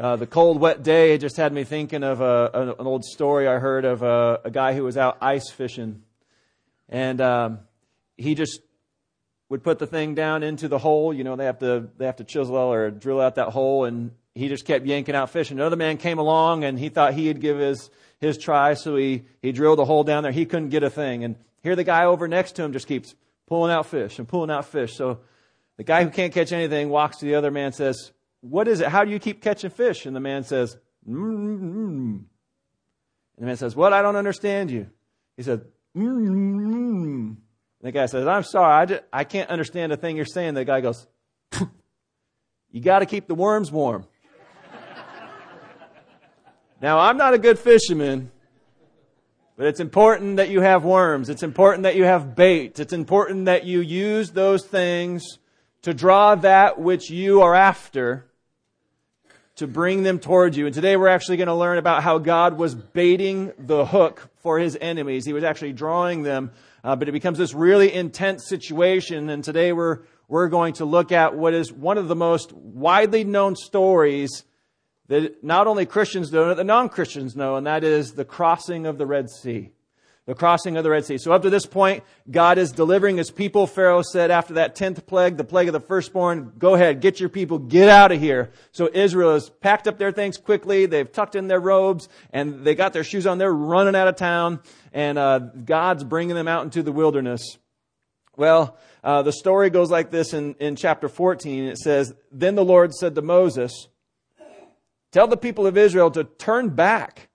Uh, the cold, wet day just had me thinking of a, an, an old story I heard of a, a, guy who was out ice fishing. And um, he just would put the thing down into the hole. You know, they have to they have to chisel or drill out that hole, and he just kept yanking out fish. And another man came along, and he thought he'd give his his try, so he he drilled a hole down there. He couldn't get a thing, and here the guy over next to him just keeps pulling out fish and pulling out fish. So the guy who can't catch anything walks to the other man, says, "What is it? How do you keep catching fish?" And the man says, mm-hmm. and the man says, "What? I don't understand you." He says, mm-hmm. And mm, the guy says, I'm sorry, I, just, I can't understand a thing you're saying. The guy goes, You got to keep the worms warm. now, I'm not a good fisherman, but it's important that you have worms. It's important that you have bait. It's important that you use those things to draw that which you are after to bring them towards you. And today we're actually going to learn about how God was baiting the hook for his enemies. He was actually drawing them uh, but it becomes this really intense situation. And today we're, we're going to look at what is one of the most widely known stories that not only Christians know, but the non-Christians know, and that is the crossing of the Red Sea the crossing of the Red Sea. So up to this point, God is delivering his people. Pharaoh said after that tenth plague, the plague of the firstborn, go ahead, get your people, get out of here. So Israel has packed up their things quickly. They've tucked in their robes and they got their shoes on. They're running out of town and uh, God's bringing them out into the wilderness. Well, uh, the story goes like this in, in chapter 14. It says, Then the Lord said to Moses, Tell the people of Israel to turn back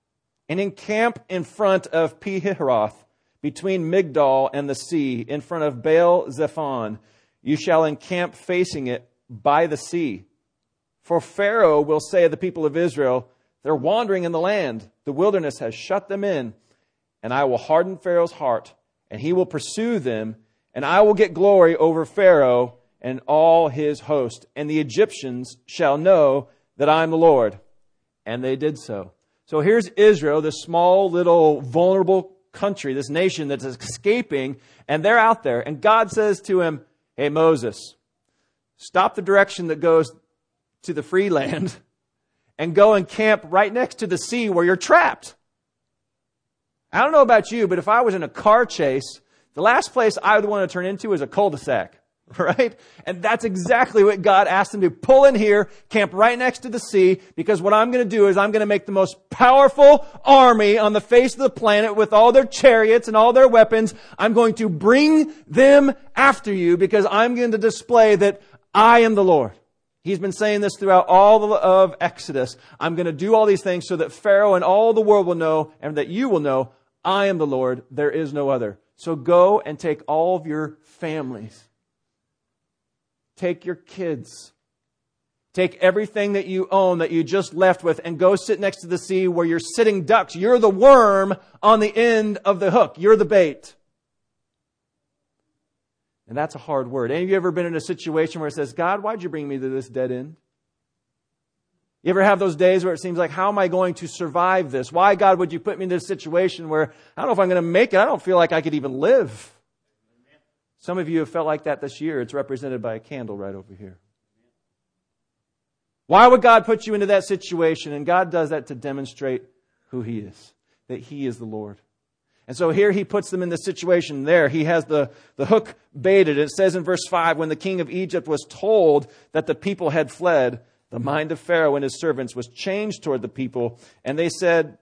and encamp in front of Pi-hahiroth, between Migdol and the sea, in front of Baal Zephon. You shall encamp facing it by the sea. For Pharaoh will say of the people of Israel, They're wandering in the land. The wilderness has shut them in. And I will harden Pharaoh's heart, and he will pursue them, and I will get glory over Pharaoh and all his host. And the Egyptians shall know that I am the Lord. And they did so. So here's Israel, this small, little, vulnerable country, this nation that's escaping, and they're out there. And God says to him, Hey, Moses, stop the direction that goes to the free land and go and camp right next to the sea where you're trapped. I don't know about you, but if I was in a car chase, the last place I would want to turn into is a cul-de-sac. right? And that's exactly what God asked them to pull in here, camp right next to the sea, because what I'm going to do is I'm going to make the most powerful army on the face of the planet with all their chariots and all their weapons. I'm going to bring them after you because I'm going to display that I am the Lord. He's been saying this throughout all of Exodus. I'm going to do all these things so that Pharaoh and all the world will know and that you will know I am the Lord. There is no other. So go and take all of your families Take your kids. Take everything that you own that you just left with and go sit next to the sea where you're sitting ducks. You're the worm on the end of the hook. You're the bait. And that's a hard word. Any of you ever been in a situation where it says, God, why'd you bring me to this dead end? You ever have those days where it seems like, how am I going to survive this? Why, God, would you put me in this situation where I don't know if I'm going to make it? I don't feel like I could even live. Some of you have felt like that this year. It's represented by a candle right over here. Why would God put you into that situation? And God does that to demonstrate who He is, that He is the Lord. And so here he puts them in the situation there. He has the, the hook baited. It says in verse 5 when the king of Egypt was told that the people had fled, the mind of Pharaoh and his servants was changed toward the people. And they said,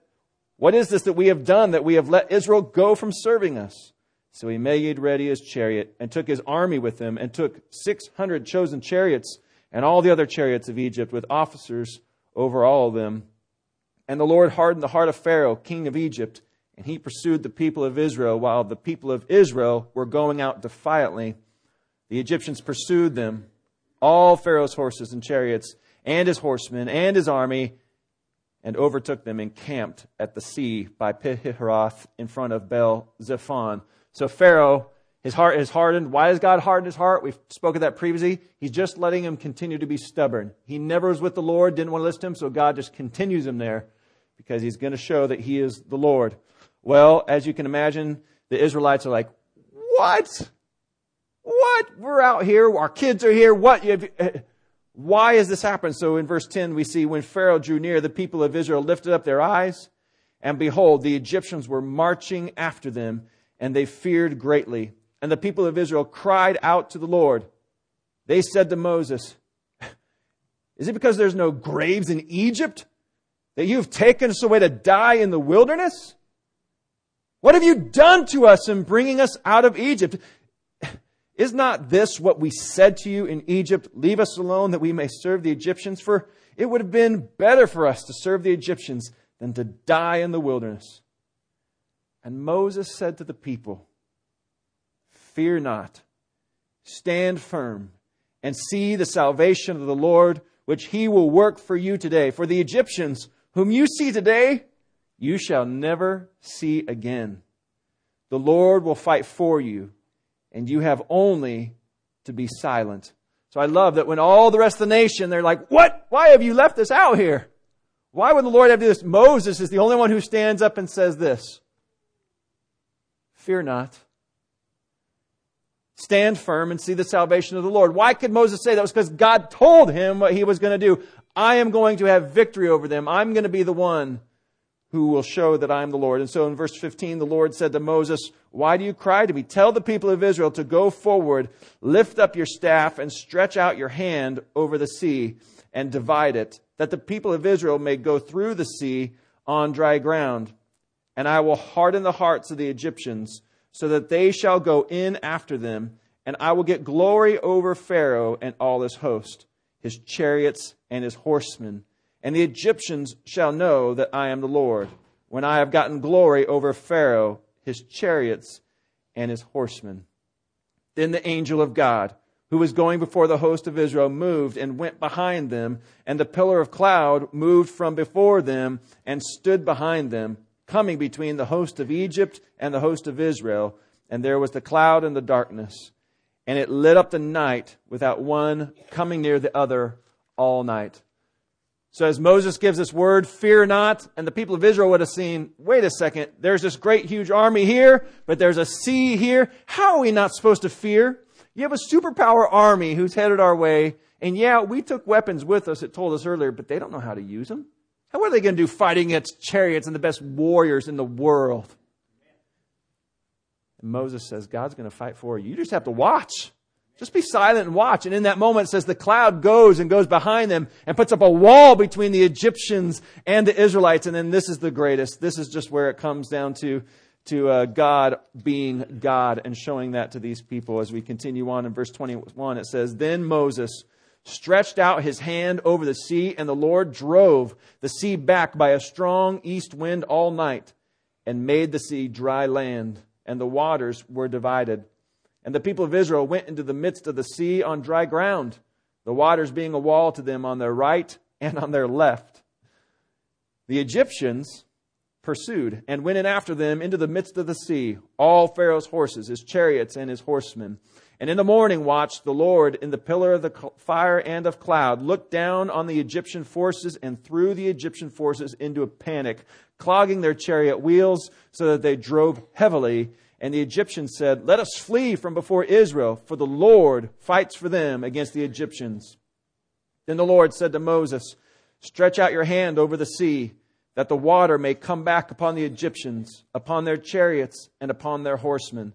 What is this that we have done that we have let Israel go from serving us? So he made ready his chariot and took his army with him and took 600 chosen chariots and all the other chariots of Egypt with officers over all of them. And the Lord hardened the heart of Pharaoh, king of Egypt, and he pursued the people of Israel while the people of Israel were going out defiantly. The Egyptians pursued them, all Pharaoh's horses and chariots, and his horsemen, and his army, and overtook them and camped at the sea by Pi-hahiroth in front of Baal Zephon. So Pharaoh, his heart is hardened. Why has God hardened his heart? We've spoken of that previously. He's just letting him continue to be stubborn. He never was with the Lord, didn't want to listen to him, so God just continues him there because he's going to show that he is the Lord. Well, as you can imagine, the Israelites are like, what? What? We're out here. Our kids are here. What? Why has this happened? So in verse 10, we see when Pharaoh drew near, the people of Israel lifted up their eyes, and behold, the Egyptians were marching after them, and they feared greatly. And the people of Israel cried out to the Lord. They said to Moses, Is it because there's no graves in Egypt that you've taken us away to die in the wilderness? What have you done to us in bringing us out of Egypt? Is not this what we said to you in Egypt? Leave us alone that we may serve the Egyptians. For it would have been better for us to serve the Egyptians than to die in the wilderness. And Moses said to the people, Fear not, stand firm, and see the salvation of the Lord, which he will work for you today. For the Egyptians, whom you see today, you shall never see again. The Lord will fight for you and you have only to be silent. So I love that when all the rest of the nation, they're like, what? Why have you left us out here? Why would the Lord have to do this? Moses is the only one who stands up and says this. Fear not. Stand firm and see the salvation of the Lord. Why could Moses say that? It was because God told him what he was going to do. I am going to have victory over them. I'm going to be the one who will show that I am the Lord. And so in verse 15, the Lord said to Moses, Why do you cry to me? Tell the people of Israel to go forward, lift up your staff, and stretch out your hand over the sea and divide it, that the people of Israel may go through the sea on dry ground. And I will harden the hearts of the Egyptians, so that they shall go in after them, and I will get glory over Pharaoh and all his host, his chariots and his horsemen and the Egyptians shall know that I am the Lord, when I have gotten glory over Pharaoh, his chariots, and his horsemen. Then the angel of God, who was going before the host of Israel, moved and went behind them, and the pillar of cloud moved from before them and stood behind them, coming between the host of Egypt and the host of Israel. And there was the cloud and the darkness, and it lit up the night without one coming near the other all night. So as Moses gives this word, fear not, and the people of Israel would have seen, wait a second, there's this great huge army here, but there's a sea here. How are we not supposed to fear? You have a superpower army who's headed our way, and yeah, we took weapons with us, it told us earlier, but they don't know how to use them. How are they going to do fighting against chariots and the best warriors in the world? And Moses says, God's going to fight for you. You just have to watch. Just be silent and watch. And in that moment, it says the cloud goes and goes behind them and puts up a wall between the Egyptians and the Israelites. And then this is the greatest. This is just where it comes down to, to uh, God being God and showing that to these people. As we continue on in verse 21, it says, Then Moses stretched out his hand over the sea, and the Lord drove the sea back by a strong east wind all night and made the sea dry land, and the waters were divided. And the people of Israel went into the midst of the sea on dry ground, the waters being a wall to them on their right and on their left. The Egyptians pursued and went in after them into the midst of the sea, all Pharaoh's horses, his chariots, and his horsemen. And in the morning watch, the Lord, in the pillar of the fire and of cloud, looked down on the Egyptian forces and threw the Egyptian forces into a panic, clogging their chariot wheels so that they drove heavily and the Egyptians said, Let us flee from before Israel, for the Lord fights for them against the Egyptians. Then the Lord said to Moses, Stretch out your hand over the sea, that the water may come back upon the Egyptians, upon their chariots, and upon their horsemen.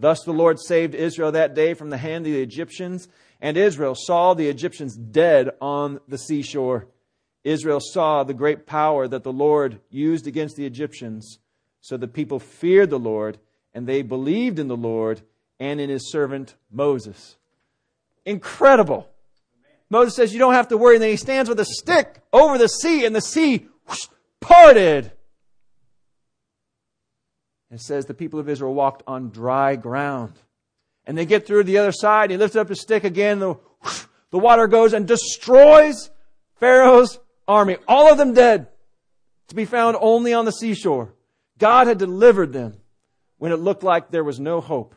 Thus the Lord saved Israel that day from the hand of the Egyptians, and Israel saw the Egyptians dead on the seashore. Israel saw the great power that the Lord used against the Egyptians. So the people feared the Lord, and they believed in the Lord and in his servant Moses. Incredible. Moses says, You don't have to worry. And then he stands with a stick over the sea, and the sea whoosh, parted. It says the people of Israel walked on dry ground. And they get through to the other side. He lifts up his stick again. The, whoosh, the water goes and destroys Pharaoh's army, all of them dead, to be found only on the seashore. God had delivered them when it looked like there was no hope.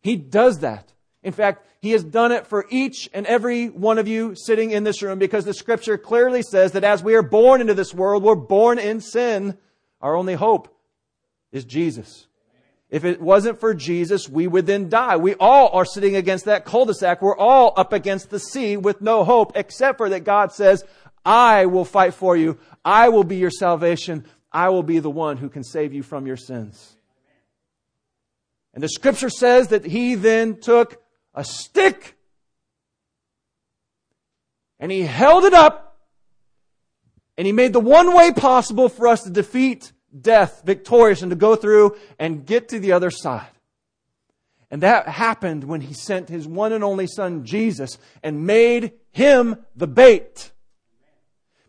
He does that. In fact, He has done it for each and every one of you sitting in this room because the scripture clearly says that as we are born into this world, we're born in sin. Our only hope is Jesus. If it wasn't for Jesus, we would then die. We all are sitting against that cul-de-sac. We're all up against the sea with no hope, except for that God says, I will fight for you. I will be your salvation. I will be the one who can save you from your sins. And the scripture says that he then took a stick and he held it up and he made the one way possible for us to defeat death victorious and to go through and get to the other side. And that happened when he sent his one and only son Jesus and made him the bait.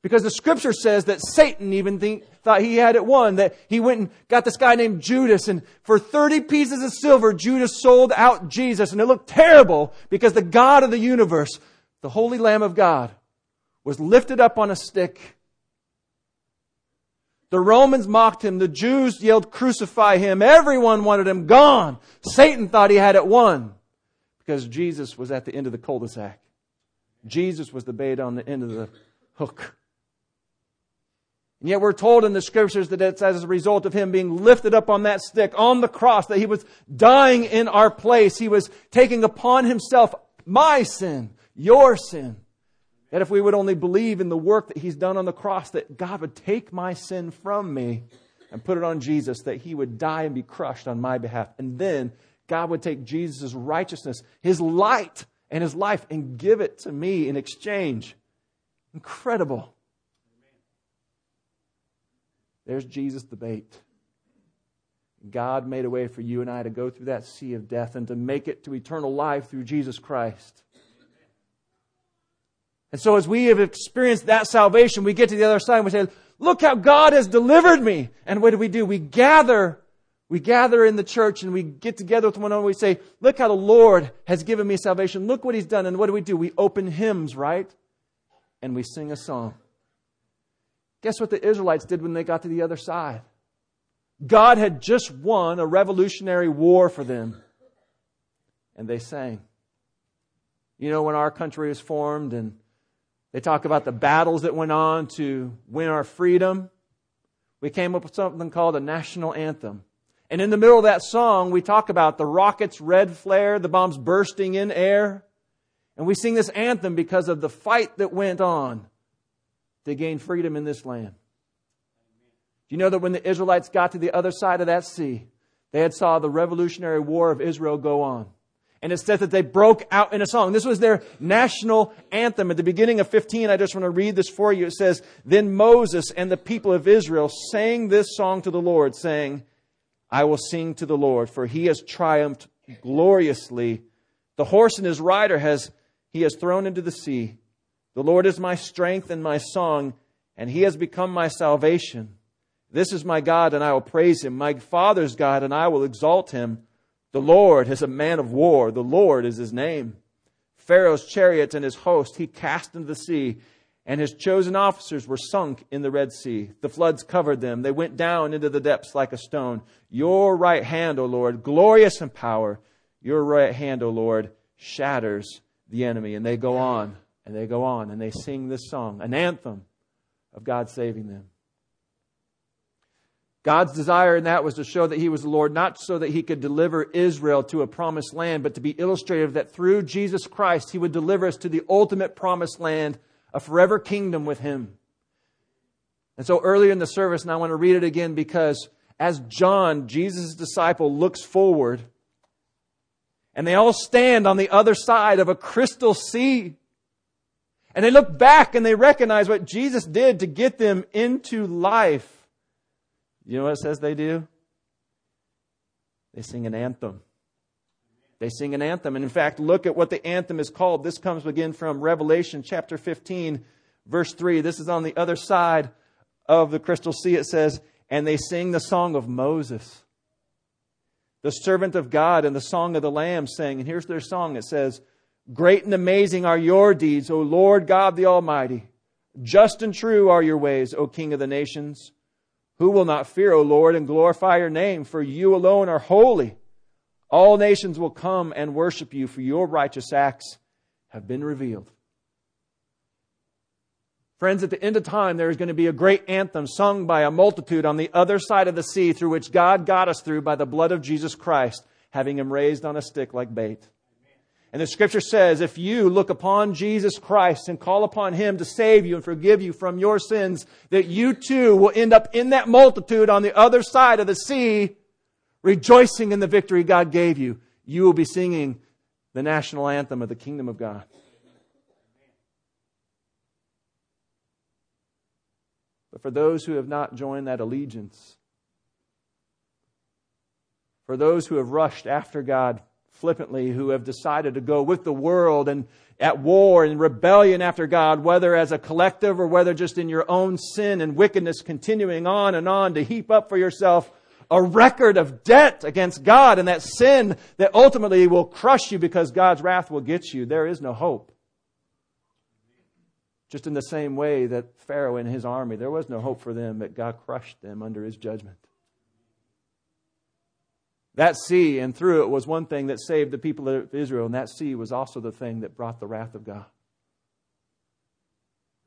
Because the scripture says that Satan even think, thought he had it won, that he went and got this guy named Judas, and for 30 pieces of silver, Judas sold out Jesus, and it looked terrible because the God of the universe, the Holy Lamb of God, was lifted up on a stick. The Romans mocked him. The Jews yelled, crucify him. Everyone wanted him gone. Satan thought he had it won because Jesus was at the end of the cul-de-sac. Jesus was the bait on the end of the hook. And yet we're told in the scriptures that it's as a result of him being lifted up on that stick, on the cross, that he was dying in our place. He was taking upon himself my sin, your sin. That if we would only believe in the work that he's done on the cross, that God would take my sin from me and put it on Jesus, that he would die and be crushed on my behalf. And then God would take Jesus' righteousness, his light, and his life and give it to me in exchange. Incredible. There's Jesus bait. God made a way for you and I to go through that sea of death and to make it to eternal life through Jesus Christ. And so, as we have experienced that salvation, we get to the other side and we say, Look how God has delivered me. And what do we do? We gather, we gather in the church and we get together with one another. We say, Look how the Lord has given me salvation. Look what He's done. And what do we do? We open hymns, right? And we sing a song. Guess what the Israelites did when they got to the other side? God had just won a revolutionary war for them. And they sang. You know, when our country was formed and they talk about the battles that went on to win our freedom, we came up with something called a national anthem. And in the middle of that song, we talk about the rockets' red flare, the bombs bursting in air. And we sing this anthem because of the fight that went on to gain freedom in this land. Do you know that when the Israelites got to the other side of that sea, they had saw the revolutionary war of Israel go on. And it says that they broke out in a song. This was their national anthem. At the beginning of 15, I just want to read this for you. It says, Then Moses and the people of Israel sang this song to the Lord, saying, I will sing to the Lord, for he has triumphed gloriously. The horse and his rider has he has thrown into the sea. The Lord is my strength and my song, and he has become my salvation. This is my God, and I will praise him, my Father's God, and I will exalt him. The Lord is a man of war, the Lord is his name. Pharaoh's chariots and his host he cast into the sea, and his chosen officers were sunk in the Red Sea. The floods covered them. They went down into the depths like a stone. Your right hand, O Lord, glorious in power, your right hand, O Lord, shatters the enemy. And they go on. And they go on and they sing this song, an anthem of God saving them. God's desire in that was to show that He was the Lord, not so that He could deliver Israel to a promised land, but to be illustrative that through Jesus Christ, He would deliver us to the ultimate promised land, a forever kingdom with Him. And so earlier in the service, and I want to read it again because as John, Jesus' disciple, looks forward, and they all stand on the other side of a crystal sea. And they look back and they recognize what Jesus did to get them into life. You know what it says they do? They sing an anthem. They sing an anthem. And in fact, look at what the anthem is called. This comes again from Revelation chapter 15, verse 3. This is on the other side of the crystal sea. It says, And they sing the song of Moses, the servant of God, and the song of the Lamb, saying, And here's their song. It says, Great and amazing are your deeds, O Lord God the Almighty. Just and true are your ways, O King of the nations. Who will not fear, O Lord, and glorify your name? For you alone are holy. All nations will come and worship you, for your righteous acts have been revealed. Friends, at the end of time, there is going to be a great anthem sung by a multitude on the other side of the sea through which God got us through by the blood of Jesus Christ, having him raised on a stick like bait. And the scripture says, if you look upon Jesus Christ and call upon him to save you and forgive you from your sins, that you too will end up in that multitude on the other side of the sea, rejoicing in the victory God gave you. You will be singing the national anthem of the kingdom of God. But for those who have not joined that allegiance, for those who have rushed after God flippantly, who have decided to go with the world and at war and rebellion after God, whether as a collective or whether just in your own sin and wickedness, continuing on and on to heap up for yourself a record of debt against God and that sin that ultimately will crush you because God's wrath will get you. There is no hope. Just in the same way that Pharaoh and his army, there was no hope for them, but God crushed them under his judgment. That sea and through it was one thing that saved the people of Israel, and that sea was also the thing that brought the wrath of God.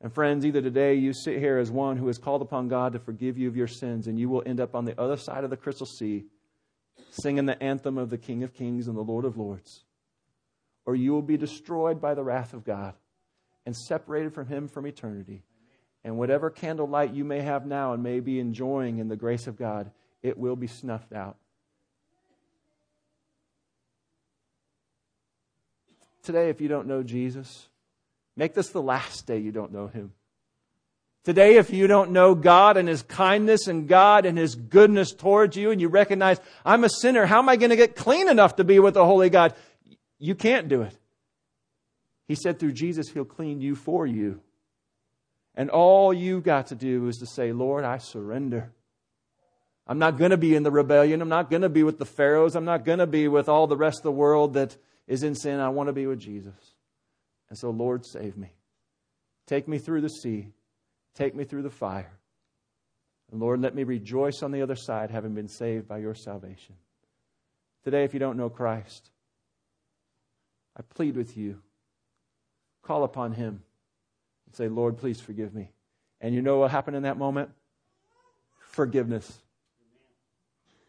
And friends, either today you sit here as one who has called upon God to forgive you of your sins, and you will end up on the other side of the crystal sea singing the anthem of the King of Kings and the Lord of Lords, or you will be destroyed by the wrath of God and separated from Him from eternity. And whatever candlelight you may have now and may be enjoying in the grace of God, it will be snuffed out. Today, if you don't know Jesus, make this the last day you don't know Him. Today, if you don't know God and His kindness and God and His goodness towards you, and you recognize, I'm a sinner, how am I going to get clean enough to be with the Holy God? You can't do it. He said through Jesus, He'll clean you for you. And all you've got to do is to say, Lord, I surrender. I'm not going to be in the rebellion. I'm not going to be with the Pharaohs. I'm not going to be with all the rest of the world that is in sin. I want to be with Jesus. And so, Lord, save me. Take me through the sea. Take me through the fire. And Lord, let me rejoice on the other side, having been saved by your salvation. Today, if you don't know Christ, I plead with you Call upon Him and say, Lord, please forgive me. And you know what happened in that moment? Forgiveness.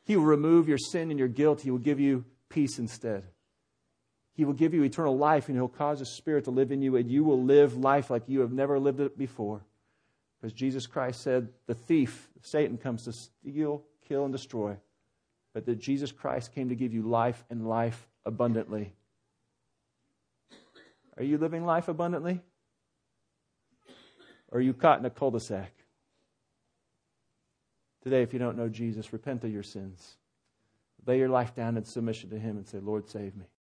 He will remove your sin and your guilt. He will give you peace instead. He will give you eternal life and He'll cause His Spirit to live in you, and you will live life like you have never lived it before. Because Jesus Christ said, The thief, Satan, comes to steal, kill, and destroy, but that Jesus Christ came to give you life and life abundantly. Are you living life abundantly? Or are you caught in a cul de sac? Today, if you don't know Jesus, repent of your sins. Lay your life down in submission to Him and say, Lord, save me.